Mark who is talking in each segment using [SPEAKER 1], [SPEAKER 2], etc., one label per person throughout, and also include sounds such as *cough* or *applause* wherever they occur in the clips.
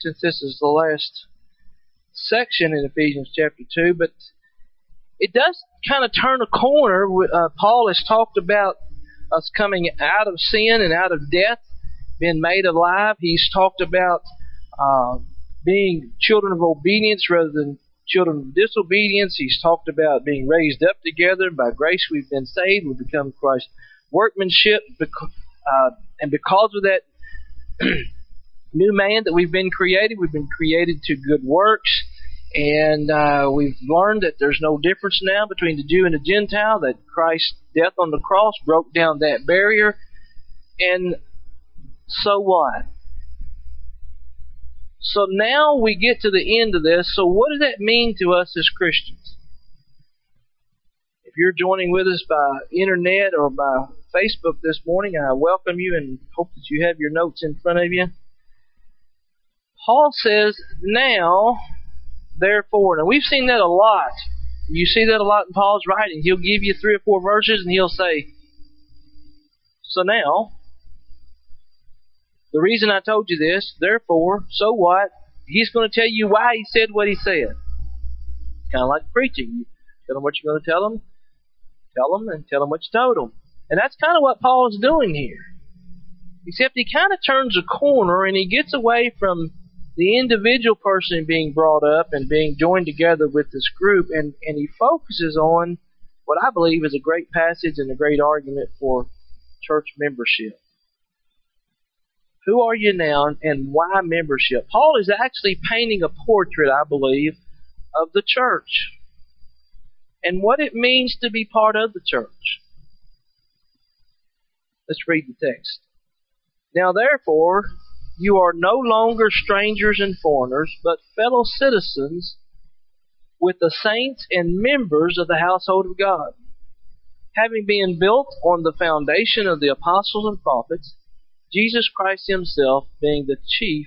[SPEAKER 1] since this is the last section in Ephesians chapter 2, but it does kind of turn a corner. Uh, Paul has talked about us coming out of sin and out of death, being made alive. He's talked about uh, being children of obedience rather than children of disobedience. He's talked about being raised up together. By grace we've been saved. We've become Christ's workmanship. Uh, and because of that *clears throat* new man that we've been created, we've been created to good works. And uh, we've learned that there's no difference now between the Jew and the Gentile, that Christ's death on the cross broke down that barrier. And so what? So now we get to the end of this. So what does that mean to us as Christians? If you're joining with us by internet or by Facebook this morning, I welcome you and hope that you have your notes in front of you. Paul says, now, therefore. Now we've seen that a lot. You see that a lot in Paul's writing. He'll give you three or four verses and he'll say, so now, the reason I told you this, therefore, so what? He's going to tell you why he said what he said. Kind of like preaching. You tell them what you're going to tell them, tell them, and tell them what you told them. And that's kind of what Paul is doing here. Except he kind of turns a corner and he gets away from the individual person being brought up and being joined together with this group, and, and he focuses on what I believe is a great passage and a great argument for church membership. Who are you now and why membership? Paul is actually painting a portrait, I believe, of the church and what it means to be part of the church. Let's read the text. Now, therefore, you are no longer strangers and foreigners, but fellow citizens with the saints and members of the household of God, having been built on the foundation of the apostles and prophets Jesus Christ Himself being the chief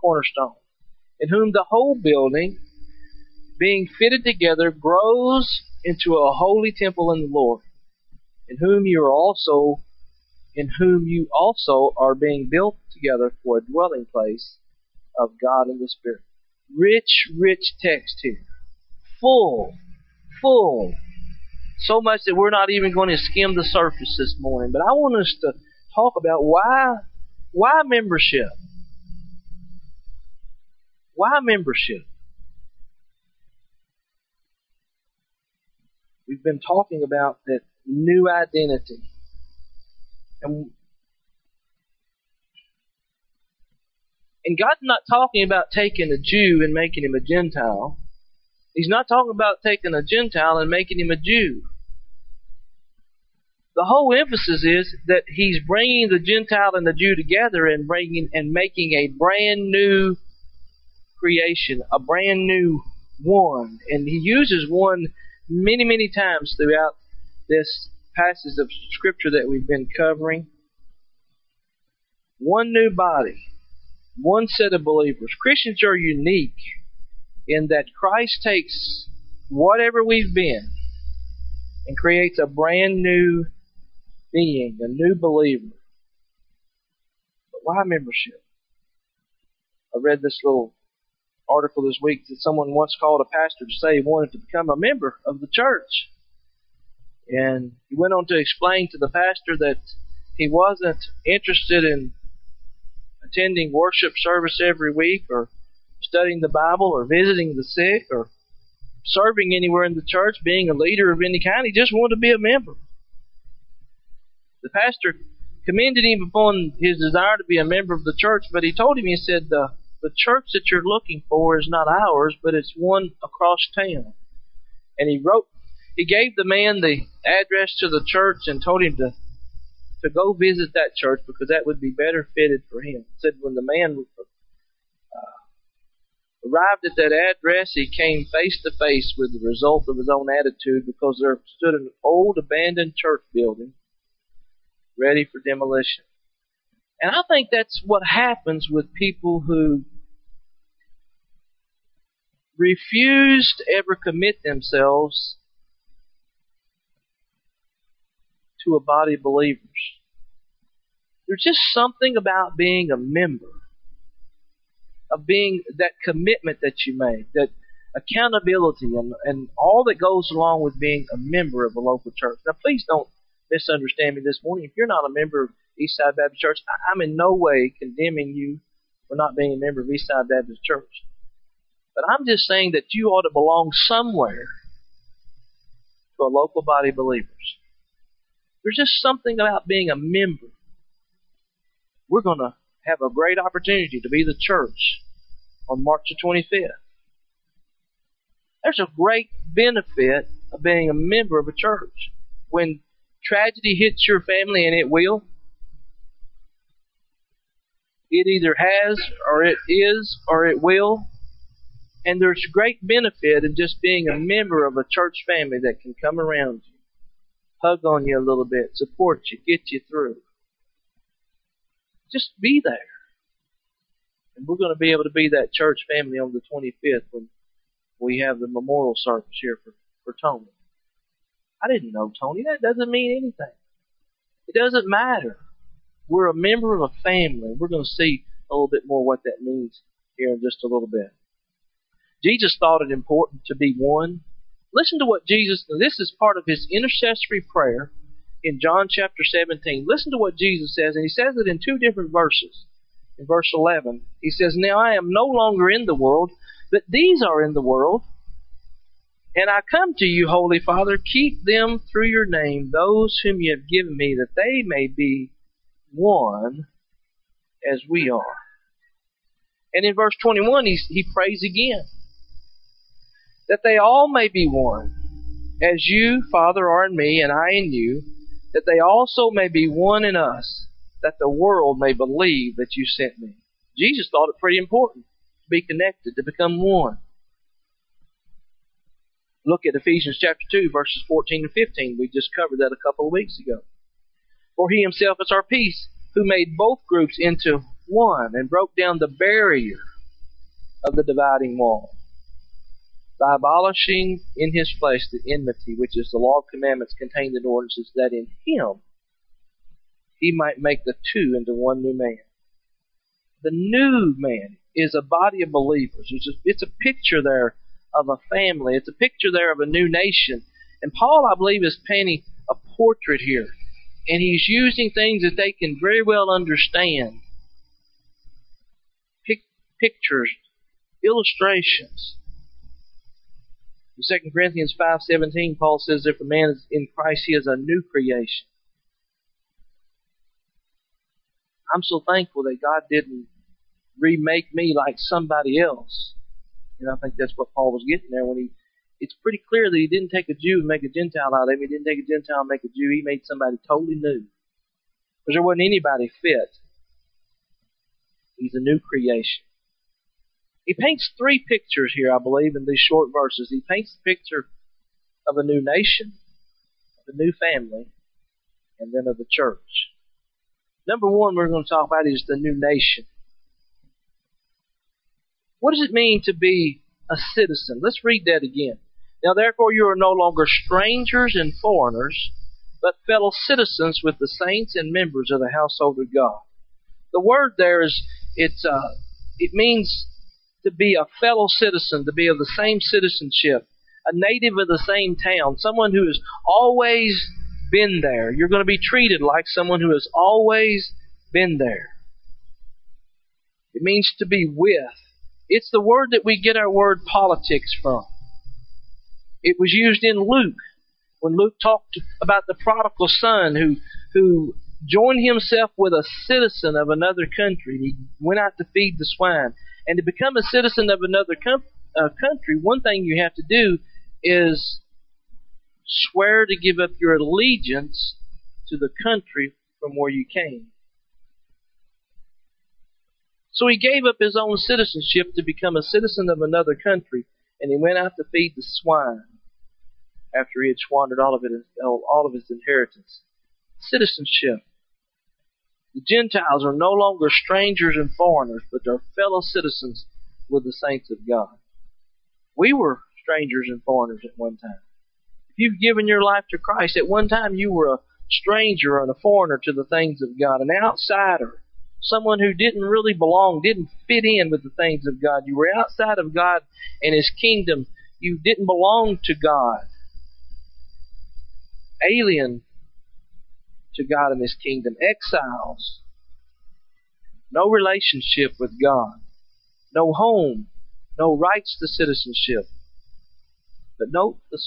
[SPEAKER 1] cornerstone, in whom the whole building, being fitted together, grows into a holy temple in the Lord, in whom you are also in whom you also are being built together for a dwelling place of God in the Spirit. Rich, rich text here. Full, full. So much that we're not even going to skim the surface this morning. But I want us to talk about why why membership? Why membership? We've been talking about that new identity. And and God's not talking about taking a Jew and making him a Gentile. He's not talking about taking a Gentile and making him a Jew the whole emphasis is that he's bringing the Gentile and the Jew together and bringing and making a brand new creation, a brand new one. And he uses one many, many times throughout this passage of scripture that we've been covering. One new body, one set of believers. Christians are unique in that Christ takes whatever we've been and creates a brand new being, a new believer. But why membership? I read this little article this week that someone once called a pastor to say he wanted to become a member of the church. And he went on to explain to the pastor that he wasn't interested in attending worship service every week or studying the Bible or visiting the sick or serving anywhere in the church, being a leader of any kind. He just wanted to be a member. The pastor commended him upon his desire to be a member of the church, but he told him, he said, the, the church that you're looking for is not ours, but it's one across town. And he wrote, he gave the man the address to the church and told him to to go visit that church because that would be better fitted for him. He said when the man uh, arrived at that address, he came face to face with the result of his own attitude because there stood an old abandoned church building ready for demolition. And I think that's what happens with people who refuse to ever commit themselves to a body of believers. There's just something about being a member of being that commitment that you make, that accountability and, and all that goes along with being a member of a local church. Now, please don't misunderstand me this morning. If you're not a member of Eastside Baptist Church, I'm in no way condemning you for not being a member of Eastside Baptist Church. But I'm just saying that you ought to belong somewhere to a local body of believers. There's just something about being a member. We're going to have a great opportunity to be the church on March the 25th. There's a great benefit of being a member of a church. When tragedy hits your family, and it will, it either has, or it is, or it will. And there's great benefit in just being a member of a church family that can come around you, hug on you a little bit, support you, get you through. Just be there. And we're going to be able to be that church family on the 25th when we have the memorial service here for, for Tony. I didn't know Tony. That doesn't mean anything. It doesn't matter. We're a member of a family. We're going to see a little bit more what that means here in just a little bit. Jesus thought it important to be one. Listen to what Jesus, this is part of his intercessory prayer in John chapter 17. Listen to what Jesus says, and he says it in two different verses. In verse 11, he says, Now I am no longer in the world, but these are in the world. And I come to you, Holy Father, keep them through your name, those whom you have given me, that they may be one as we are. And in verse 21, he, he prays again that they all may be one, as you, Father, are in me, and I in you, that they also may be one in us, that the world may believe that you sent me. Jesus thought it pretty important to be connected, to become one. Look at Ephesians chapter 2, verses 14 and 15. We just covered that a couple of weeks ago. For he himself is our peace, who made both groups into one and broke down the barrier of the dividing wall by abolishing in his flesh the enmity, which is the law of commandments contained in ordinances, that in him he might make the two into one new man. The new man is a body of believers. It's a, it's a picture there of a family. It's a picture there of a new nation. And Paul, I believe, is painting a portrait here. And he's using things that they can very well understand. Pic- pictures, illustrations. In 2 Corinthians 5.17, Paul says, if a man is in Christ, he is a new creation. I'm so thankful that God didn't remake me like somebody else. And I think that's what Paul was getting there when he, it's pretty clear that he didn't take a Jew and make a Gentile out of him. He didn't take a Gentile and make a Jew. He made somebody totally new. Because there wasn't anybody fit. He's a new creation. He paints three pictures here, I believe, in these short verses. He paints the picture of a new nation, of a new family, and then of the church. Number one we're going to talk about is the new nation. What does it mean to be a citizen? Let's read that again. Now therefore you are no longer strangers and foreigners, but fellow citizens with the saints and members of the household of God. The word there is it's uh, it means to be a fellow citizen, to be of the same citizenship, a native of the same town, someone who has always been there. You're going to be treated like someone who has always been there. It means to be with. It's the word that we get our word politics from. It was used in Luke when Luke talked about the prodigal son who who joined himself with a citizen of another country. He went out to feed the swine. And to become a citizen of another com- uh, country, one thing you have to do is swear to give up your allegiance to the country from where you came. So he gave up his own citizenship to become a citizen of another country, and he went out to feed the swine after he had squandered all of it, all of his inheritance. Citizenship. The Gentiles are no longer strangers and foreigners, but they're fellow citizens with the saints of God. We were strangers and foreigners at one time. If you've given your life to Christ, at one time you were a stranger and a foreigner to the things of God, an outsider, someone who didn't really belong, didn't fit in with the things of God. You were outside of God and His kingdom. You didn't belong to God. Alien to God and His kingdom. Exiles. No relationship with God. No home. No rights to citizenship. But note the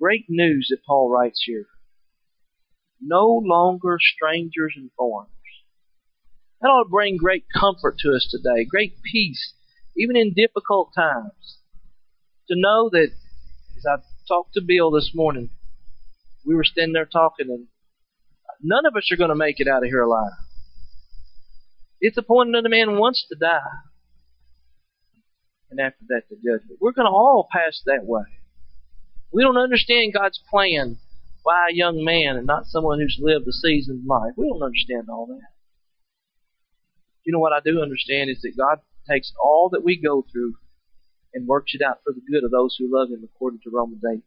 [SPEAKER 1] great news that Paul writes here. No longer strangers and foreigners. That ought to bring great comfort to us today, great peace, even in difficult times. To know that, as I talked to Bill this morning, we were standing there talking, and none of us are going to make it out of here alive. It's appointed that a man wants to die, and after that the judgment. We're going to all pass that way. We don't understand God's plan why a young man and not someone who's lived a seasoned life. We don't understand all that. You know what I do understand is that God takes all that we go through and works it out for the good of those who love Him according to Romans 8.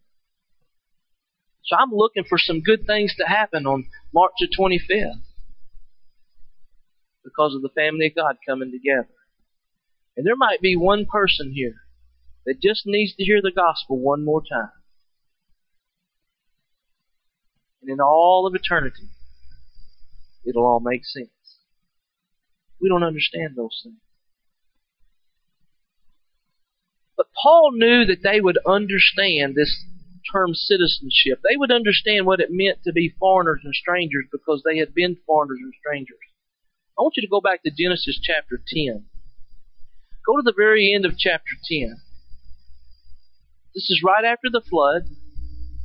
[SPEAKER 1] So I'm looking for some good things to happen on March the 25th because of the family of God coming together. And there might be one person here that just needs to hear the gospel one more time. And in all of eternity, it'll all make sense. We don't understand those things. But Paul knew that they would understand this term citizenship. They would understand what it meant to be foreigners and strangers because they had been foreigners and strangers. I want you to go back to Genesis chapter 10. Go to the very end of chapter 10. This is right after the flood.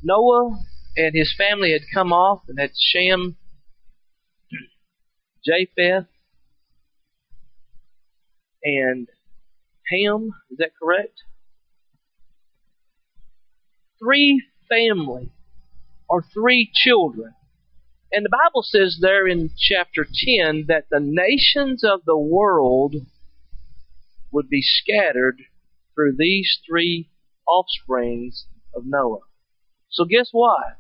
[SPEAKER 1] Noah and his family had come off and had Shem, Japheth, and Ham. Is that correct? Three family or three children. And the Bible says there in chapter 10 that the nations of the world would be scattered through these three offsprings of Noah. So guess what?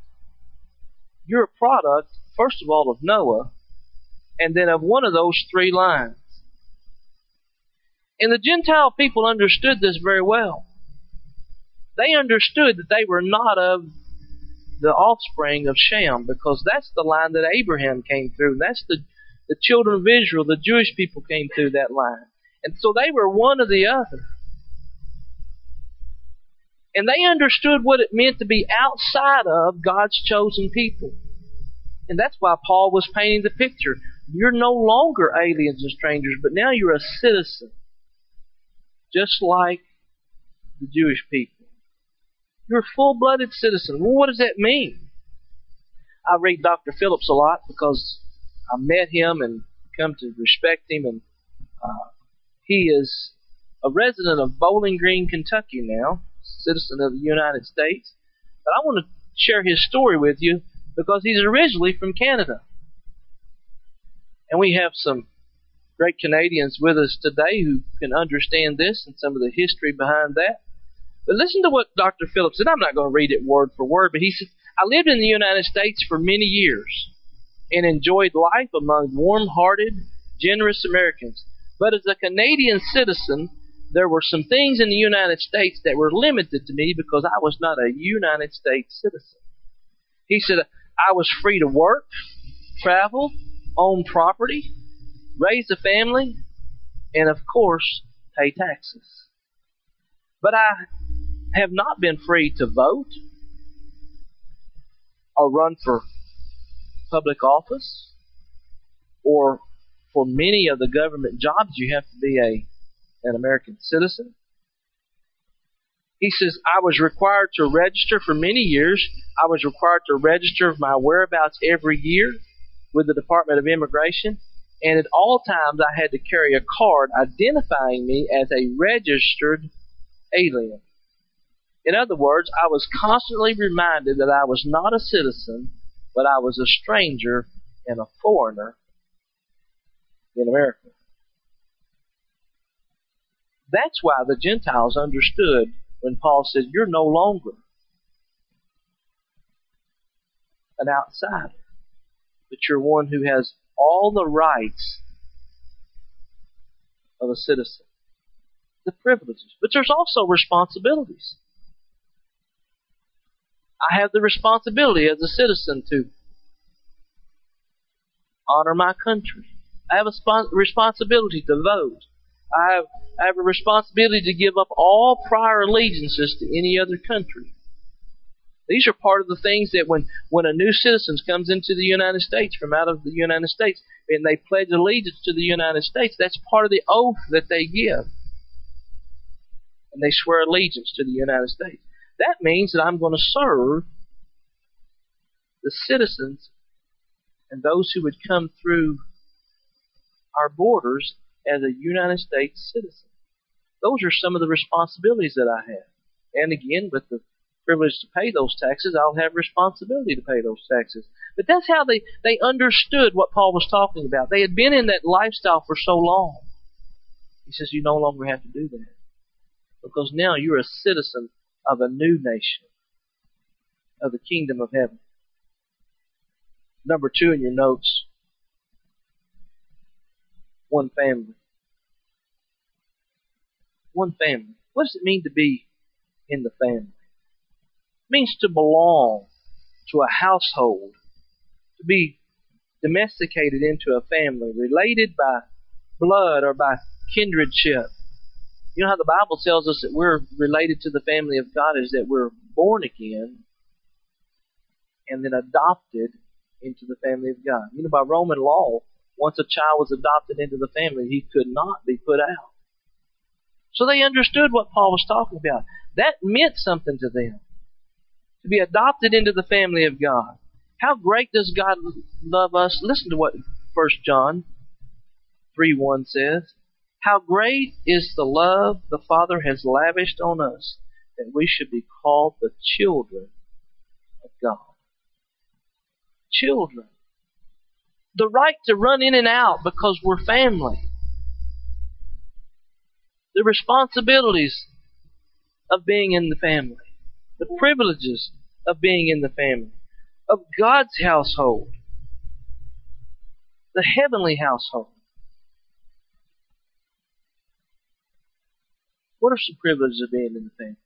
[SPEAKER 1] You're a product, first of all, of Noah, and then of one of those three lines. And the Gentile people understood this very well. They understood that they were not of the offspring of Shem because that's the line that Abraham came through. That's the, the children of Israel, the Jewish people came through that line. And so they were one or the other. And they understood what it meant to be outside of God's chosen people. And that's why Paul was painting the picture. You're no longer aliens and strangers, but now you're a citizen just like the Jewish people. You're a full blooded citizen. Well, what does that mean? I read Dr. Phillips a lot because I met him and come to respect him, and uh, he is a resident of Bowling Green, Kentucky now, citizen of the United States. But I want to share his story with you because he's originally from Canada. And we have some great Canadians with us today who can understand this and some of the history behind that. But listen to what Dr. Phillips said. I'm not going to read it word for word, but he said, I lived in the United States for many years and enjoyed life among warm hearted, generous Americans. But as a Canadian citizen, there were some things in the United States that were limited to me because I was not a United States citizen. He said, I was free to work, travel, own property, raise a family, and of course, pay taxes. But I have not been free to vote or run for public office or for many of the government jobs you have to be a an American citizen. He says, I was required to register for many years. I was required to register my whereabouts every year with the Department of Immigration and at all times I had to carry a card identifying me as a registered alien. In other words, I was constantly reminded that I was not a citizen, but I was a stranger and a foreigner in America. That's why the Gentiles understood when Paul said, You're no longer an outsider, but you're one who has all the rights of a citizen. The privileges. But there's also responsibilities. I have the responsibility as a citizen to honor my country. I have a responsibility to vote. I have, I have a responsibility to give up all prior allegiances to any other country. These are part of the things that when, when a new citizen comes into the United States from out of the United States and they pledge allegiance to the United States, that's part of the oath that they give. And they swear allegiance to the United States. That means that I'm going to serve the citizens and those who would come through our borders as a United States citizen. Those are some of the responsibilities that I have. And again, with the privilege to pay those taxes, I'll have responsibility to pay those taxes. But that's how they, they understood what Paul was talking about. They had been in that lifestyle for so long. He says, You no longer have to do that. Because now you're a citizen of a new nation, of the kingdom of heaven. Number two in your notes one family. One family. What does it mean to be in the family? It means to belong to a household, to be domesticated into a family, related by blood or by kindredship. You know how the Bible tells us that we're related to the family of God is that we're born again and then adopted into the family of God. You know, by Roman law, once a child was adopted into the family, he could not be put out. So they understood what Paul was talking about. That meant something to them. To be adopted into the family of God. How great does God love us? Listen to what 1 John 3 1 says. How great is the love the Father has lavished on us that we should be called the children of God. Children the right to run in and out because we're family. The responsibilities of being in the family. The privileges of being in the family. Of God's household. The heavenly household. What are some privileges of being in the family?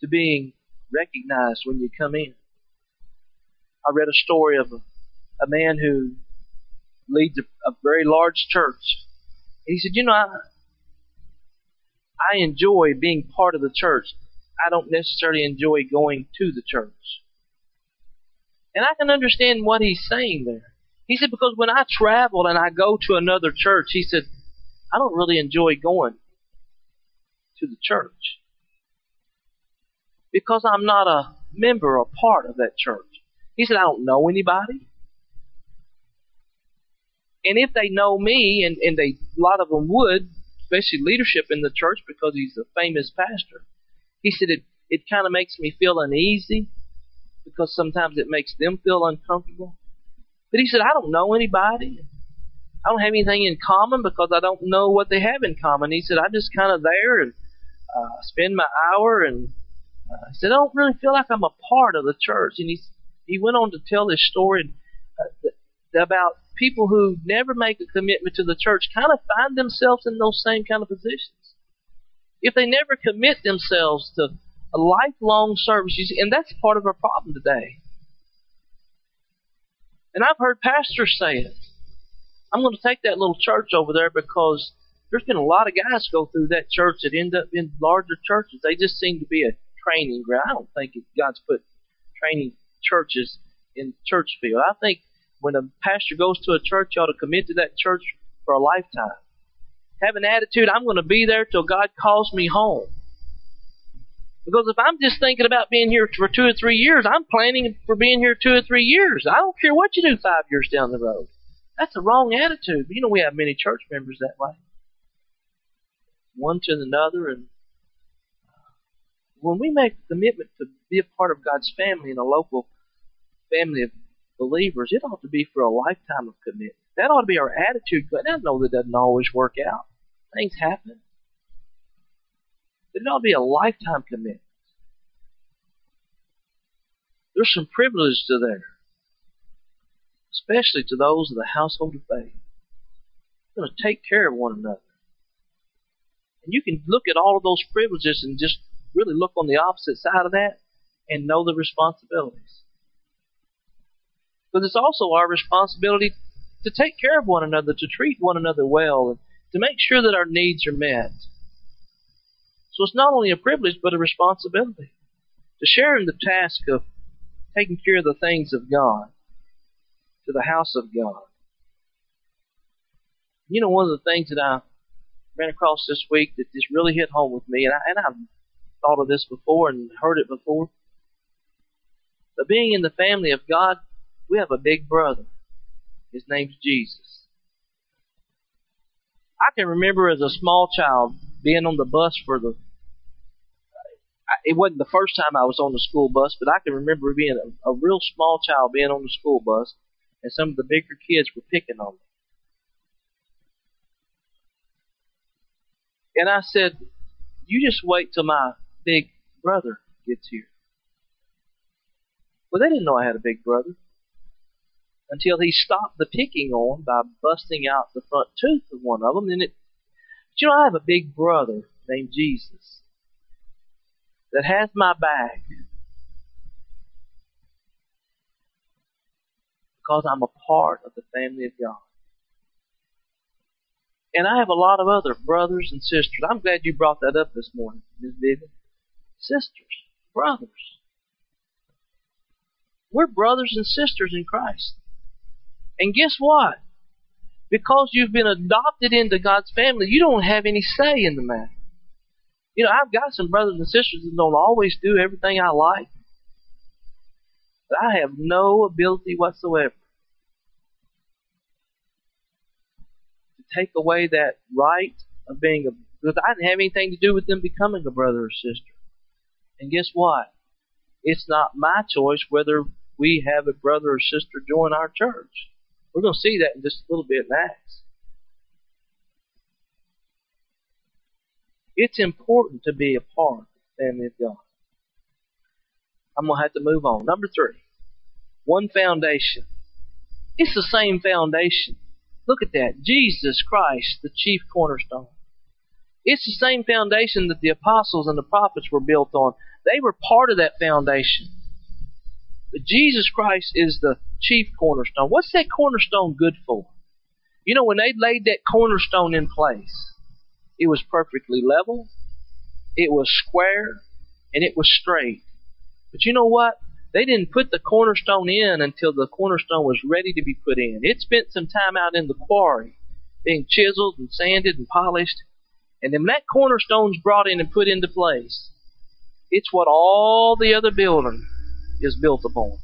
[SPEAKER 1] To being recognized when you come in I read a story of a, a man who leads a, a very large church. he said, You know, I, I enjoy being part of the church. I don't necessarily enjoy going to the church. And I can understand what he's saying there. He said, Because when I travel and I go to another church, he said, I don't really enjoy going to the church. Because I'm not a member or part of that church. He said, I don't know anybody. And if they know me, and, and they, a lot of them would, especially leadership in the church because he's a famous pastor, he said it, it kind of makes me feel uneasy because sometimes it makes them feel uncomfortable. But he said, I don't know anybody. I don't have anything in common because I don't know what they have in common. He said, I'm just kind of there and uh, spend my hour. And uh, he said, I don't really feel like I'm a part of the church. And he he went on to tell this story uh, about people who never make a commitment to the church kind of find themselves in those same kind of positions. If they never commit themselves to a lifelong service, and that's part of our problem today. And I've heard pastors say it. I'm going to take that little church over there because there's been a lot of guys go through that church that end up in larger churches. They just seem to be a training ground. I don't think God's put training churches in Churchfield. I think when a pastor goes to a church, you ought to commit to that church for a lifetime. Have an attitude, I'm going to be there till God calls me home. Because if I'm just thinking about being here for two or three years, I'm planning for being here two or three years. I don't care what you do five years down the road. That's a wrong attitude. You know, we have many church members that way. One to another, and uh, when we make a commitment to be a part of God's family in a local family of believers, it ought to be for a lifetime of commitment. That ought to be our attitude. But I know that doesn't always work out. Things happen. But it ought to be a lifetime commitment. There's some privilege to there, especially to those of the household of faith. We're going to take care of one another. And you can look at all of those privileges and just really look on the opposite side of that and know the responsibilities. But it's also our responsibility to take care of one another, to treat one another well, and to make sure that our needs are met. So it's not only a privilege, but a responsibility to share in the task of taking care of the things of God, the house of God. You know, one of the things that I ran across this week that just really hit home with me, and, I, and I've thought of this before and heard it before, but being in the family of God, we have a big brother. His name's Jesus. I can remember as a small child being on the bus for the it wasn't the first time I was on the school bus, but I can remember being a, a real small child being on the school bus, and some of the bigger kids were picking on me. And I said, "You just wait till my big brother gets here." Well, they didn't know I had a big brother until he stopped the picking on by busting out the front tooth of one of them. And it, but you know, I have a big brother named Jesus that has my back because I'm a part of the family of God. And I have a lot of other brothers and sisters. I'm glad you brought that up this morning, Ms. Vivian. Sisters, brothers. We're brothers and sisters in Christ. And guess what? Because you've been adopted into God's family, you don't have any say in the matter. You know, I've got some brothers and sisters that don't always do everything I like. I have no ability whatsoever to take away that right of being a because I didn't have anything to do with them becoming a brother or sister. And guess what? It's not my choice whether we have a brother or sister join our church. We're going to see that in just a little bit in Acts. It's important to be a part of the family of God. I'm going to have to move on. Number three, one foundation. It's the same foundation. Look at that. Jesus Christ, the chief cornerstone. It's the same foundation that the apostles and the prophets were built on. They were part of that foundation. But Jesus Christ is the chief cornerstone. What's that cornerstone good for? You know, when they laid that cornerstone in place, it was perfectly level, it was square, and it was straight. But you know what? They didn't put the cornerstone in until the cornerstone was ready to be put in. It spent some time out in the quarry, being chiseled and sanded and polished. And then that cornerstone's brought in and put into place. It's what all the other building is built upon.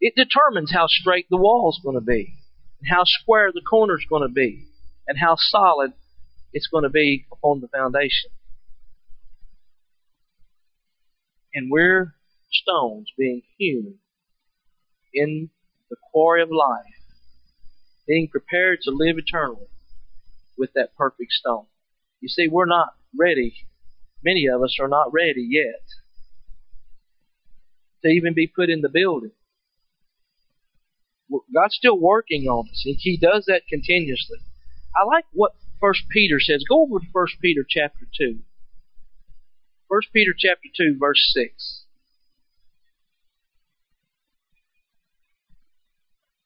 [SPEAKER 1] It determines how straight the wall's going to be, and how square the corner's going to be, and how solid it's going to be upon the foundation. And we're stones being hewn in the quarry of life, being prepared to live eternally with that perfect stone. You see, we're not ready. Many of us are not ready yet to even be put in the building. God's still working on us, and He does that continuously. I like what First Peter says. Go over to First Peter chapter two. First Peter chapter two, verse six.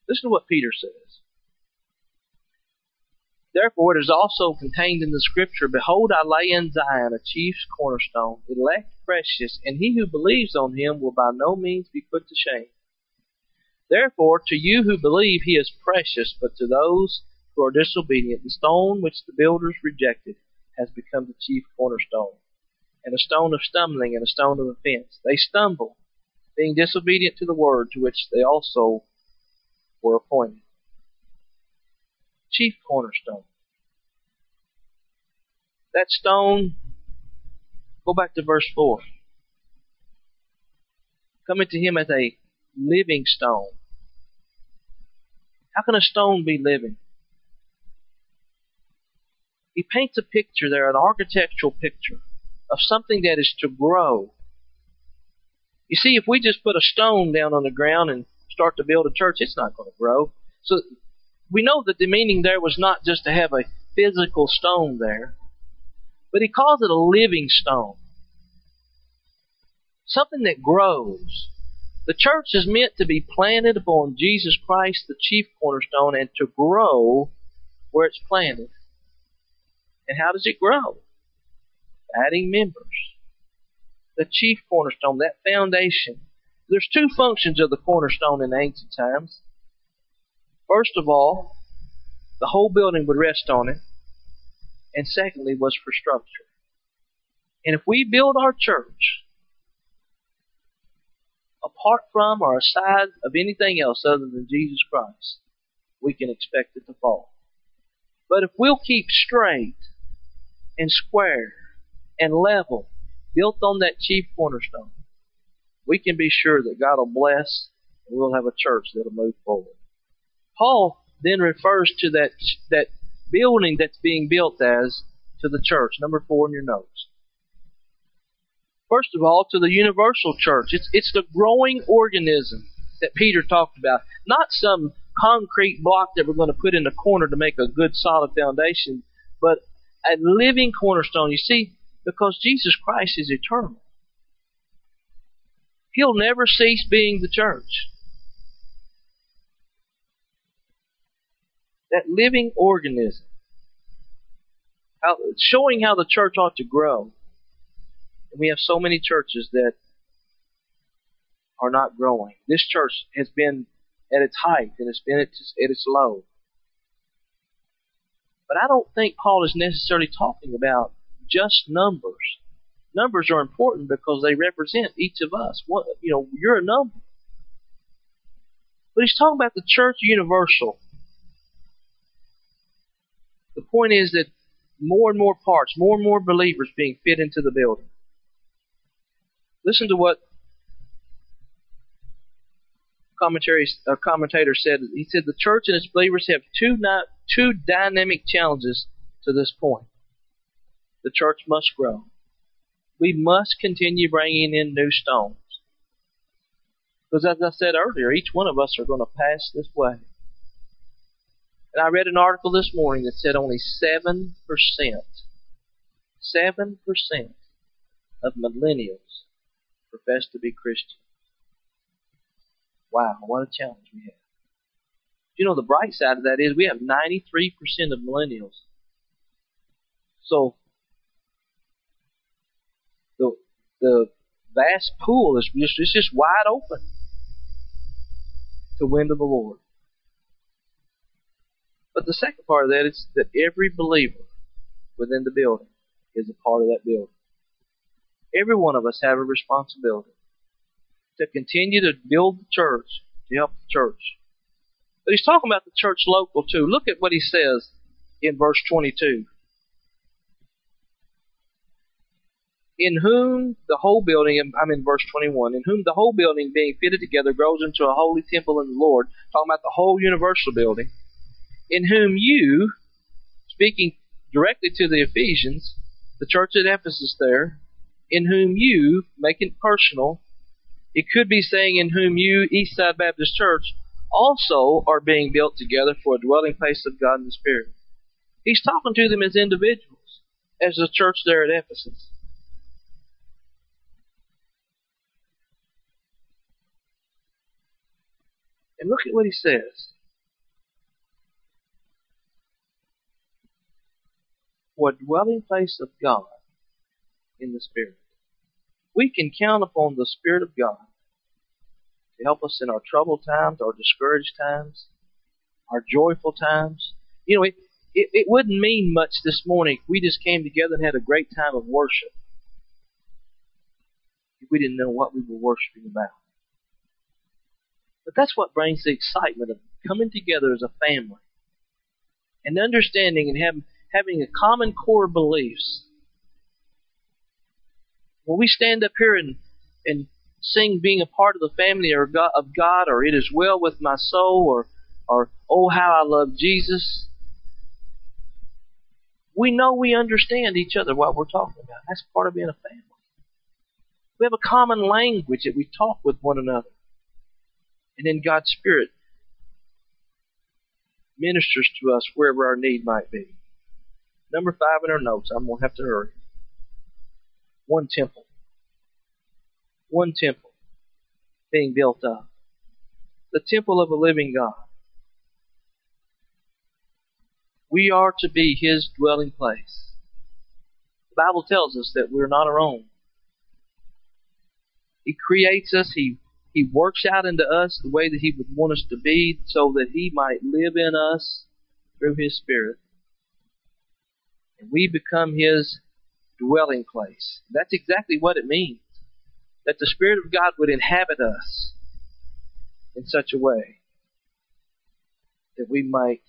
[SPEAKER 1] Listen to what Peter says. Therefore, it is also contained in the Scripture Behold, I lay in Zion a chief cornerstone, elect, precious, and he who believes on him will by no means be put to shame. Therefore, to you who believe, he is precious, but to those who are disobedient, the stone which the builders rejected has become the chief cornerstone, and a stone of stumbling and a stone of offense. They stumble, being disobedient to the word to which they also were appointed chief cornerstone. That stone, go back to verse 4. Coming to him as a living stone. How can a stone be living? He paints a picture there, an architectural picture of something that is to grow. You see, if we just put a stone down on the ground and start to build a church, it's not going to grow. So we know that the meaning there was not just to have a physical stone there, but he calls it a living stone. Something that grows. The church is meant to be planted upon Jesus Christ, the chief cornerstone, and to grow where it's planted. And how does it grow? Adding members. The chief cornerstone, that foundation. There's two functions of the cornerstone in ancient times. First of all, the whole building would rest on it. And secondly, was for structure. And if we build our church apart from or aside of anything else other than Jesus Christ, we can expect it to fall. But if we'll keep straight and square and level, built on that chief cornerstone, we can be sure that God will bless and we'll have a church that'll move forward. Paul then refers to that that building that's being built as to the church. Number four in your notes. First of all, to the universal church. It's it's the growing organism that Peter talked about, not some concrete block that we're going to put in the corner to make a good solid foundation, but a living cornerstone. You see, because Jesus Christ is eternal. He'll never cease being the church. That living organism. How, showing how the church ought to grow. And we have so many churches that are not growing. This church has been at its height and it's been at its, at its low. But I don't think Paul is necessarily talking about just numbers. Numbers are important because they represent each of us. You know, you're a number. But he's talking about the church universal. The point is that more and more parts, more and more believers being fit into the building. Listen to what uh, commentator said. He said the church and its believers have two not, two dynamic challenges to this point. The church must grow. We must continue bringing in new stones. Because as I said earlier, each one of us are going to pass this way. And I read an article this morning that said only 7%, 7% of millennials profess to be Christian. Wow, what a challenge we have. You know, the bright side of that is we have 93% of millennials. So, the, the vast pool is just, it's just wide open to win to the Lord. But the second part of that is that every believer within the building is a part of that building. Every one of us have a responsibility to continue to build the church, to help the church. But he's talking about the church local too. Look at what he says in verse 22. In whom the whole building, I'm in verse 21, in whom the whole building being fitted together grows into a holy temple in the Lord, talking about the whole universal building, in whom you, speaking directly to the Ephesians, the church at Ephesus there, in whom you, make it personal, it could be saying in whom you, Eastside Baptist Church, also are being built together for a dwelling place of God in the Spirit. He's talking to them as individuals, as the church there at Ephesus. And look at what he says. For dwelling place of God in the Spirit we can count upon the Spirit of God to help us in our troubled times, our discouraged times, our joyful times. You know, it, it, it wouldn't mean much this morning if we just came together and had a great time of worship if we didn't know what we were worshiping about. But that's what brings the excitement of coming together as a family and understanding and have, having a common core beliefs when we stand up here and, and sing being a part of the family or of God, or it is well with my soul, or, or oh, how I love Jesus, we know we understand each other what we're talking about. That's part of being a family. We have a common language that we talk with one another. And in God's Spirit, ministers to us wherever our need might be. Number five in our notes. I'm going to have to hurry. One temple. One temple being built up. The temple of a living God. We are to be His dwelling place. The Bible tells us that we're not our own. He creates us. He He works out into us the way that He would want us to be, so that He might live in us through His Spirit, and we become His dwelling place. That's exactly what it means. That the Spirit of God would inhabit us in such a way that we might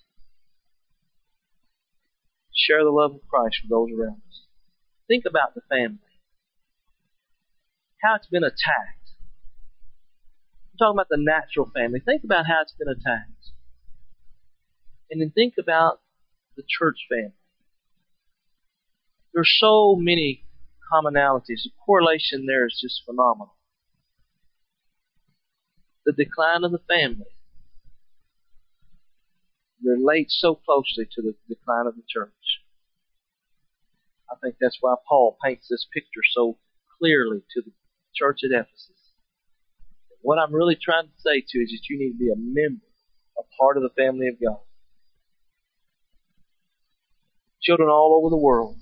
[SPEAKER 1] share the love of Christ with those around us. Think about the family. How it's been attacked. I'm talking about the natural family. Think about how it's been attacked. And then think about the church family. There are so many commonalities. The correlation there is just phenomenal. The decline of the family relates so closely to the decline of the church. I think that's why Paul paints this picture so clearly to the church at Ephesus. What I'm really trying to say to you is that you need to be a member, a part of the family of God. Children all over the world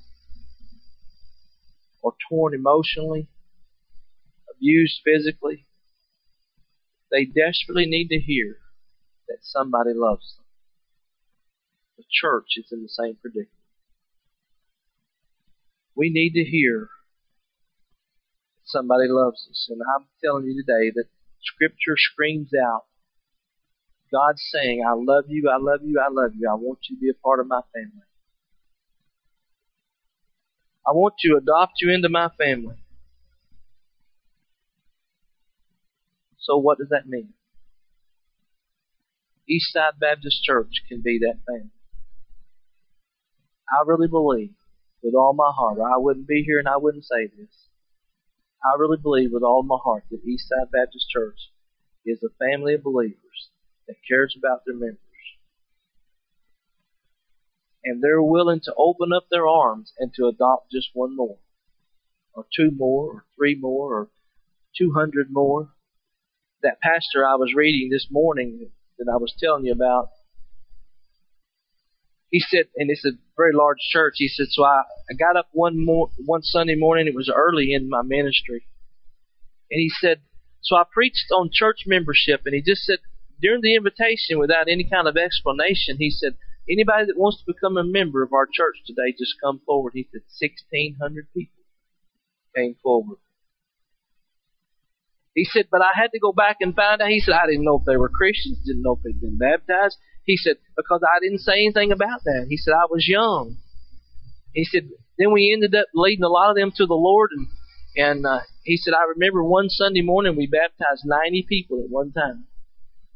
[SPEAKER 1] are torn emotionally, abused physically. They desperately need to hear that somebody loves them. The church is in the same predicament. We need to hear that somebody loves us. And I'm telling you today that Scripture screams out God saying, I love you, I love you, I love you. I want you to be a part of my family. I want to adopt you into my family. So what does that mean? Eastside Baptist Church can be that family. I really believe with all my heart, I wouldn't be here and I wouldn't say this. I really believe with all my heart that Eastside Baptist Church is a family of believers that cares about their members. And they're willing to open up their arms and to adopt just one more, or two more, or three more, or 200 more. That pastor I was reading this morning that I was telling you about, he said, and it's a very large church. He said, so I, I got up one more, one Sunday morning. It was early in my ministry. And he said, so I preached on church membership and he just said, during the invitation without any kind of explanation, he said, anybody that wants to become a member of our church today, just come forward. He said, 1600 people came forward. He said, but I had to go back and find out. He said, I didn't know if they were Christians, didn't know if they'd been baptized. He said, because I didn't say anything about that. He said, I was young. He said, then we ended up leading a lot of them to the Lord. And, and uh, he said, I remember one Sunday morning we baptized 90 people at one time.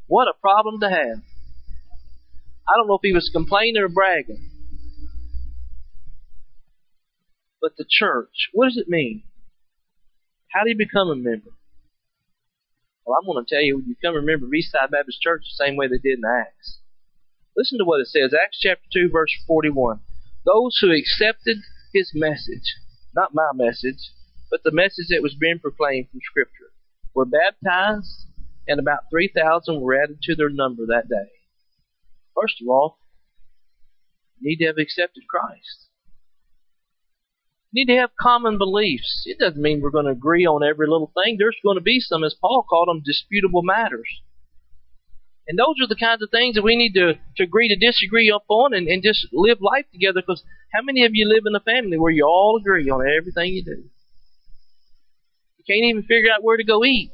[SPEAKER 1] What a problem to have. I don't know if he was complaining or bragging. But the church, what does it mean? How do you become a member? Well, I'm going to tell you, you become a member of Eastside Baptist Church the same way they did in Acts. Listen to what it says, Acts chapter 2, verse 41. Those who accepted his message, not my message, but the message that was being proclaimed from Scripture, were baptized, and about 3,000 were added to their number that day. First of all, you need to have accepted Christ. You need to have common beliefs. It doesn't mean we're going to agree on every little thing. There's going to be some, as Paul called them, disputable matters. And those are the kinds of things that we need to, to agree to disagree upon and, and just live life together. Because how many of you live in a family where you all agree on everything you do? You can't even figure out where to go eat.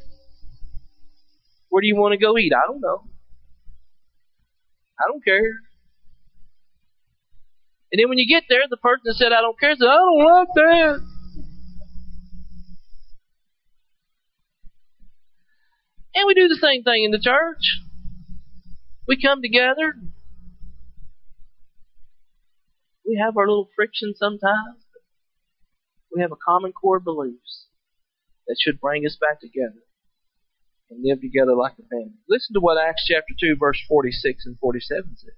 [SPEAKER 1] Where do you want to go eat? I don't know. I don't care. And then when you get there, the person that said, I don't care, said, I don't like that. And we do the same thing in the church. We come together. We have our little friction sometimes. We have a common core of beliefs that should bring us back together and live together like a family. Listen to what Acts chapter 2, verse 46 and 47 says.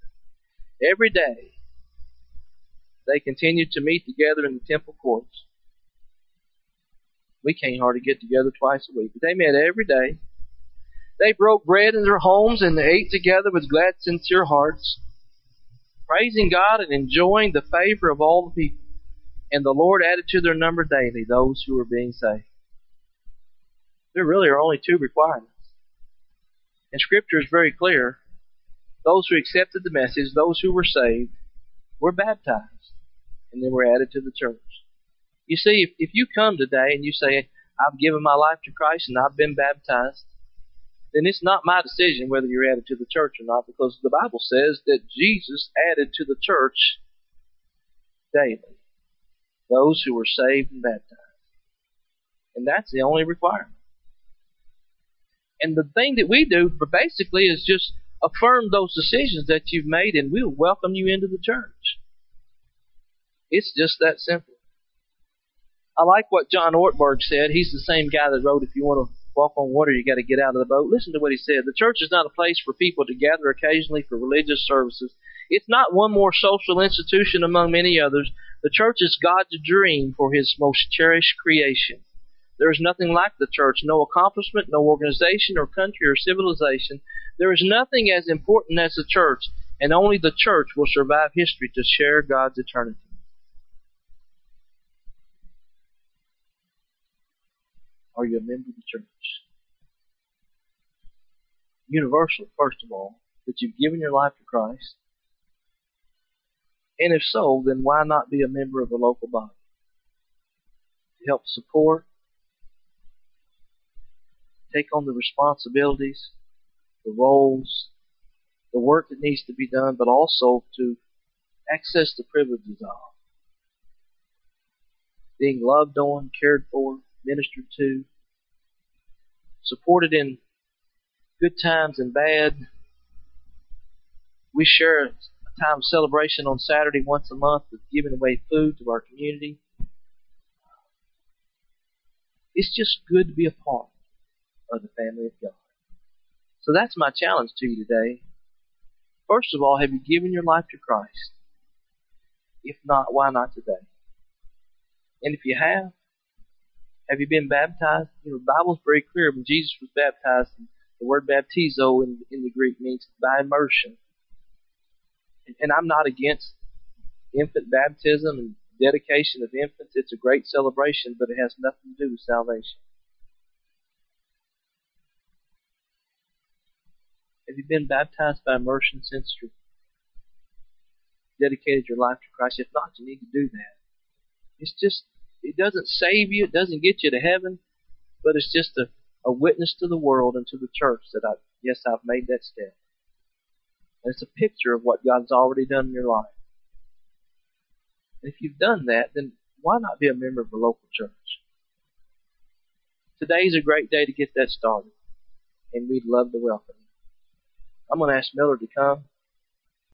[SPEAKER 1] every day they continued to meet together in the temple courts. We can't hardly get together twice a week, but they met every day. They broke bread in their homes and they ate together with glad, sincere hearts, praising God and enjoying the favor of all the people. And the Lord added to their number daily those who were being saved. There really are only two requirements. And Scripture is very clear. Those who accepted the message, those who were saved, were baptized, and they were added to the church. You see, if, if you come today and you say, I've given my life to Christ and I've been baptized, then it's not my decision whether you're added to the church or not because the Bible says that Jesus added to the church daily those who were saved and baptized. And that's the only requirement. And the thing that we do for basically is just affirm those decisions that you've made and we'll welcome you into the church. It's just that simple. I like what John Ortberg said. He's the same guy that wrote, If you want to walk on water, you got to get out of the boat. Listen to what he said. The church is not a place for people to gather occasionally for religious services. It's not one more social institution among many others. The church is God's dream for his most cherished creation. There is nothing like the church, no accomplishment, no organization or country or civilization. There is nothing as important as the church, and only the church will survive history to share God's eternity. Are you a member of the church? Universal, first of all, that you've given your life to Christ. And if so, then why not be a member of a local body? To help support, take on the responsibilities, the roles, the work that needs to be done, but also to access the privileges of being loved on, cared for, ministered to, supported in good times and bad. We share a time of celebration on Saturday once a month with giving away food to our community. It's just good to be a part of the family of God. So that's my challenge to you today. First of all, have you given your life to Christ? If not, why not today? And if you have, have you been baptized? You know, the Bible's very clear. When Jesus was baptized, the word baptizo in, in the Greek means by immersion. And, and I'm not against infant baptism and dedication of infants. It's a great celebration, but it has nothing to do with salvation. Have you been baptized by immersion since you dedicated your life to Christ? If not, you need to do that. It's just it doesn't save you, it doesn't get you to heaven, but it's just a, a witness to the world and to the church that I yes, I've made that step. And it's a picture of what God's already done in your life. And if you've done that, then why not be a member of a local church? Today's a great day to get that started, and we'd love to welcome you. I'm going to ask Miller to come.